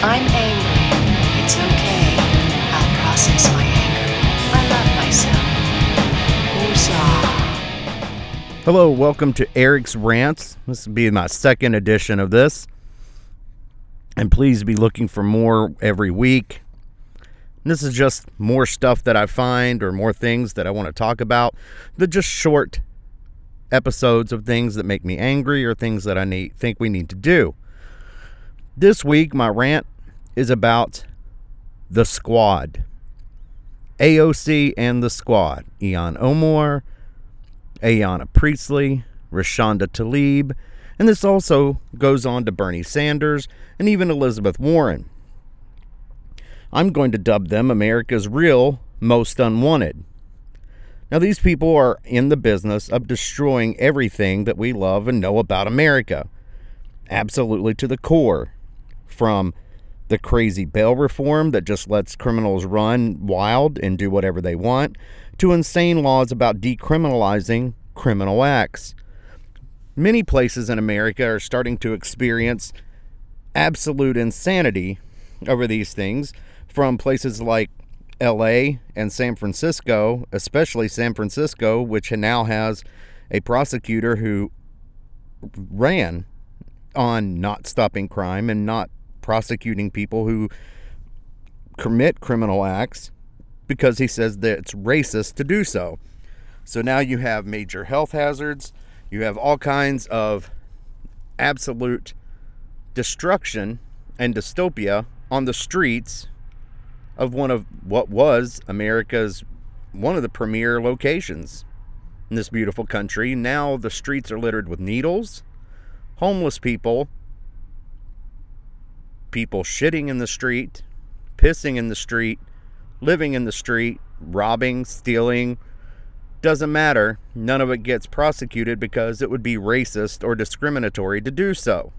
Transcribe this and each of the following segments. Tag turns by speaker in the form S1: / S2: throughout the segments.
S1: I'm angry. It's okay. I'll process my anger. I love myself.
S2: Hello, welcome to Eric's Rants. This will be my second edition of this. And please be looking for more every week. This is just more stuff that I find or more things that I want to talk about. They're just short episodes of things that make me angry or things that I need think we need to do. This week my rant is about the squad. AOC and the squad. Ilhan Omar, Ayanna Pressley, Rashonda Tlaib, and this also goes on to Bernie Sanders and even Elizabeth Warren. I'm going to dub them America's real most unwanted. Now, these people are in the business of destroying everything that we love and know about America, absolutely to the core. From the crazy bail reform that just lets criminals run wild and do whatever they want, to insane laws about decriminalizing criminal acts. Many places in America are starting to experience absolute insanity over these things from places like LA and San Francisco, especially San Francisco, which now has a prosecutor who ran on not stopping crime and not prosecuting people who commit criminal acts because he says that it's racist to do so. So now you have major health hazards, you have all kinds of absolute destruction and dystopia on the streets of one of what was America's one of the premier locations in this beautiful country. Now the streets are littered with needles, homeless people, people shitting in the street, pissing in the street, living in the street, robbing, stealing. Doesn't matter. None of it gets prosecuted because it would be racist or discriminatory to do so.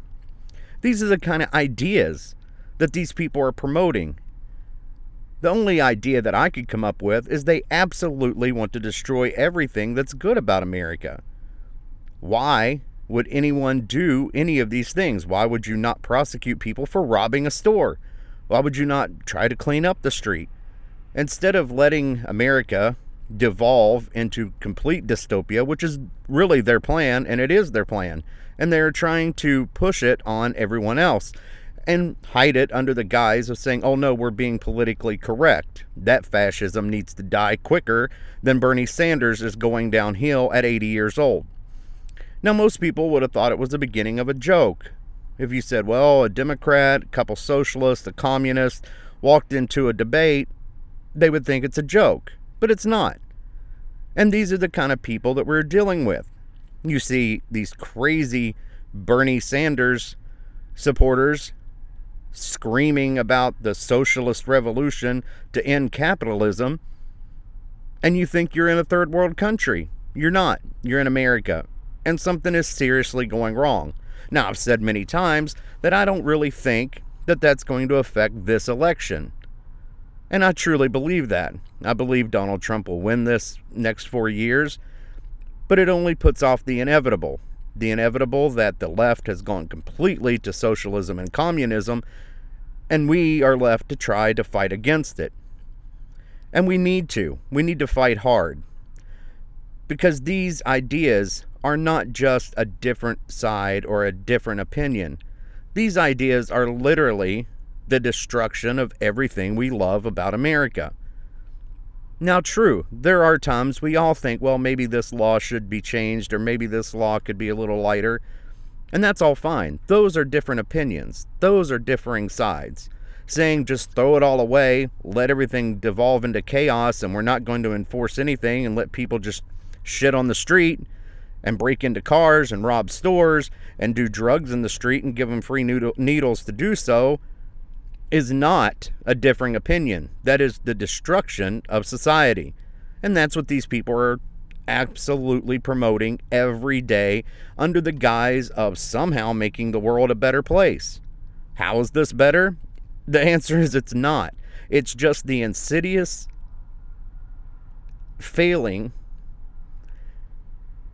S2: These are the kind of ideas that these people are promoting the only idea that I could come up with is they absolutely want to destroy everything that's good about America. Why would anyone do any of these things? Why would you not prosecute people for robbing a store? Why would you not try to clean up the street? Instead of letting America devolve into complete dystopia, which is really their plan, and it is their plan, and they're trying to push it on everyone else and hide it under the guise of saying, oh no, we're being politically correct. That fascism needs to die quicker than Bernie Sanders is going downhill at 80 years old. Now, most people would have thought it was the beginning of a joke. If you said, well, a Democrat, a couple socialists, a communist walked into a debate, they would think it's a joke. But it's not. And these are the kind of people that we're dealing with. You see these crazy Bernie Sanders supporters screaming about the socialist revolution to end capitalism, and you think you're in a third world country. You're not. You're in America. And something is seriously going wrong. Now, I've said many times that I don't really think that that's going to affect this election. And I truly believe that. I believe Donald Trump will win this next four years, but it only puts off the inevitable the inevitable that the left has gone completely to socialism and communism, and we are left to try to fight against it. And we need to. We need to fight hard. Because these ideas are not just a different side or a different opinion. These ideas are literally the destruction of everything we love about America. Now, true, there are times we all think, well, maybe this law should be changed or maybe this law could be a little lighter. And that's all fine. Those are different opinions, those are differing sides. Saying just throw it all away, let everything devolve into chaos, and we're not going to enforce anything and let people just shit on the street and break into cars and rob stores and do drugs in the street and give them free needles to do so is not a differing opinion. That is the destruction of society. And that's what these people are absolutely promoting every day under the guise of somehow making the world a better place. How is this better? The answer is it's not. It's just the insidious failing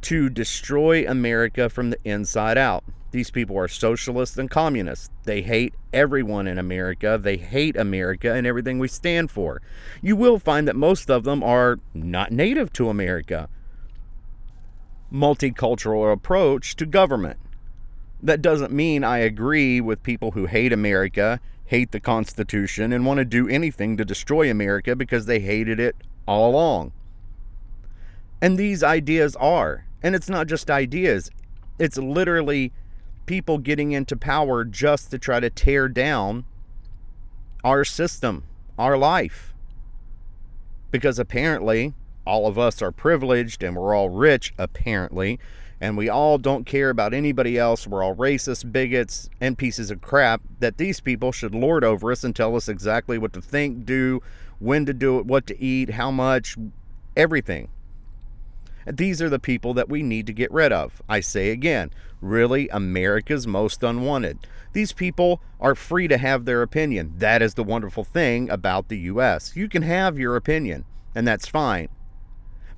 S2: to destroy America from the inside out These people are socialists and communists. They hate everyone in America. They hate America and everything we stand for. You will find that most of them are not native to America. Multicultural approach to government. That doesn't mean I agree with people who hate America, hate the Constitution, and want to do anything to destroy America because they hated it all along. And these ideas are. And it's not just ideas, it's literally people getting into power just to try to tear down our system, our life. Because apparently, all of us are privileged and we're all rich, apparently, and we all don't care about anybody else. We're all racist, bigots, and pieces of crap that these people should lord over us and tell us exactly what to think, do, when to do it, what to eat, how much, everything. These are the people that we need to get rid of. I say again, really America's most unwanted. These people are free to have their opinion. That is the wonderful thing about the US. You can have your opinion, and that's fine.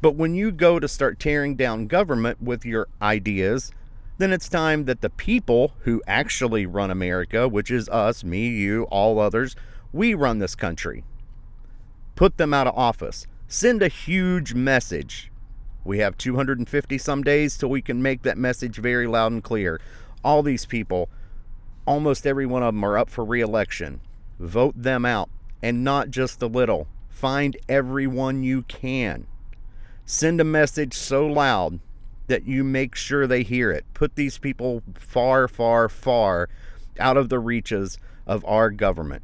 S2: But when you go to start tearing down government with your ideas, then it's time that the people who actually run America, which is us, me, you, all others, we run this country. Put them out of office. Send a huge message we have 250 some days till we can make that message very loud and clear. All these people, almost every one of them are up for reelection. Vote them out, and not just a little. Find everyone you can. Send a message so loud that you make sure they hear it. Put these people far, far, far out of the reaches of our government.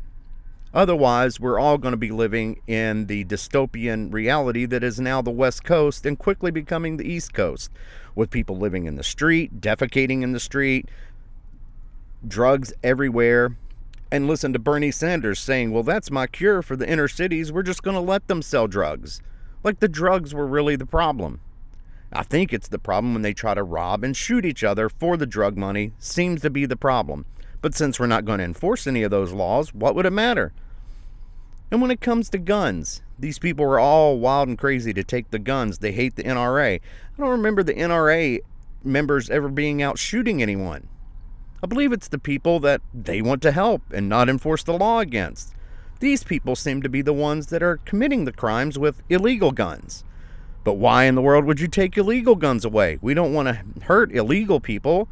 S2: Otherwise, we're all going to be living in the dystopian reality that is now the West Coast and quickly becoming the East Coast, with people living in the street, defecating in the street, drugs everywhere. And listen to Bernie Sanders saying, Well, that's my cure for the inner cities. We're just going to let them sell drugs. Like the drugs were really the problem. I think it's the problem when they try to rob and shoot each other for the drug money, seems to be the problem. But since we're not going to enforce any of those laws, what would it matter? And when it comes to guns, these people are all wild and crazy to take the guns. They hate the NRA. I don't remember the NRA members ever being out shooting anyone. I believe it's the people that they want to help and not enforce the law against. These people seem to be the ones that are committing the crimes with illegal guns. But why in the world would you take illegal guns away? We don't want to hurt illegal people.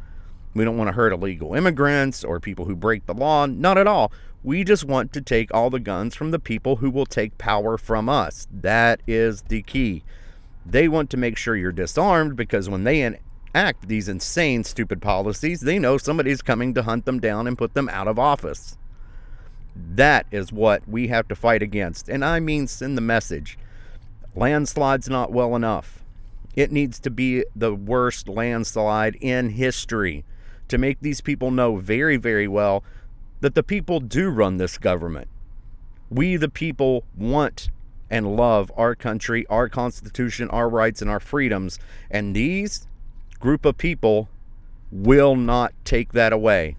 S2: We don't want to hurt illegal immigrants or people who break the law. Not at all. We just want to take all the guns from the people who will take power from us. That is the key. They want to make sure you're disarmed because when they enact these insane, stupid policies, they know somebody's coming to hunt them down and put them out of office. That is what we have to fight against. And I mean, send the message. Landslide's not well enough. It needs to be the worst landslide in history to make these people know very, very well that the people do run this government. We, the people, want and love our country, our Constitution, our rights, and our freedoms. And these group of people will not take that away.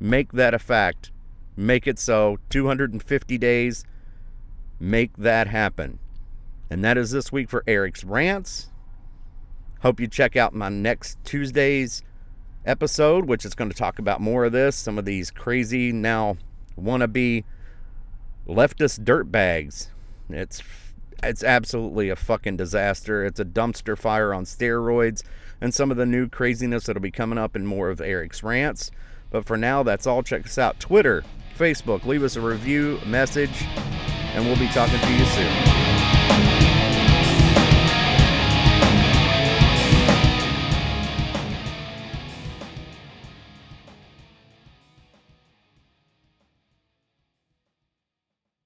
S2: Make that a fact. Make it so. 250 days. Make that happen. And that is this week for Eric's Rants. Hope you check out my next Tuesday's episode, which is going to talk about more of this. Some of these crazy now wannabe leftist dirtbags. It's it's absolutely a fucking disaster. It's a dumpster fire on steroids, and some of the new craziness that'll be coming up in more of Eric's rants. But for now, that's all. Check us out Twitter, Facebook. Leave us a review, message, and we'll be talking to you soon.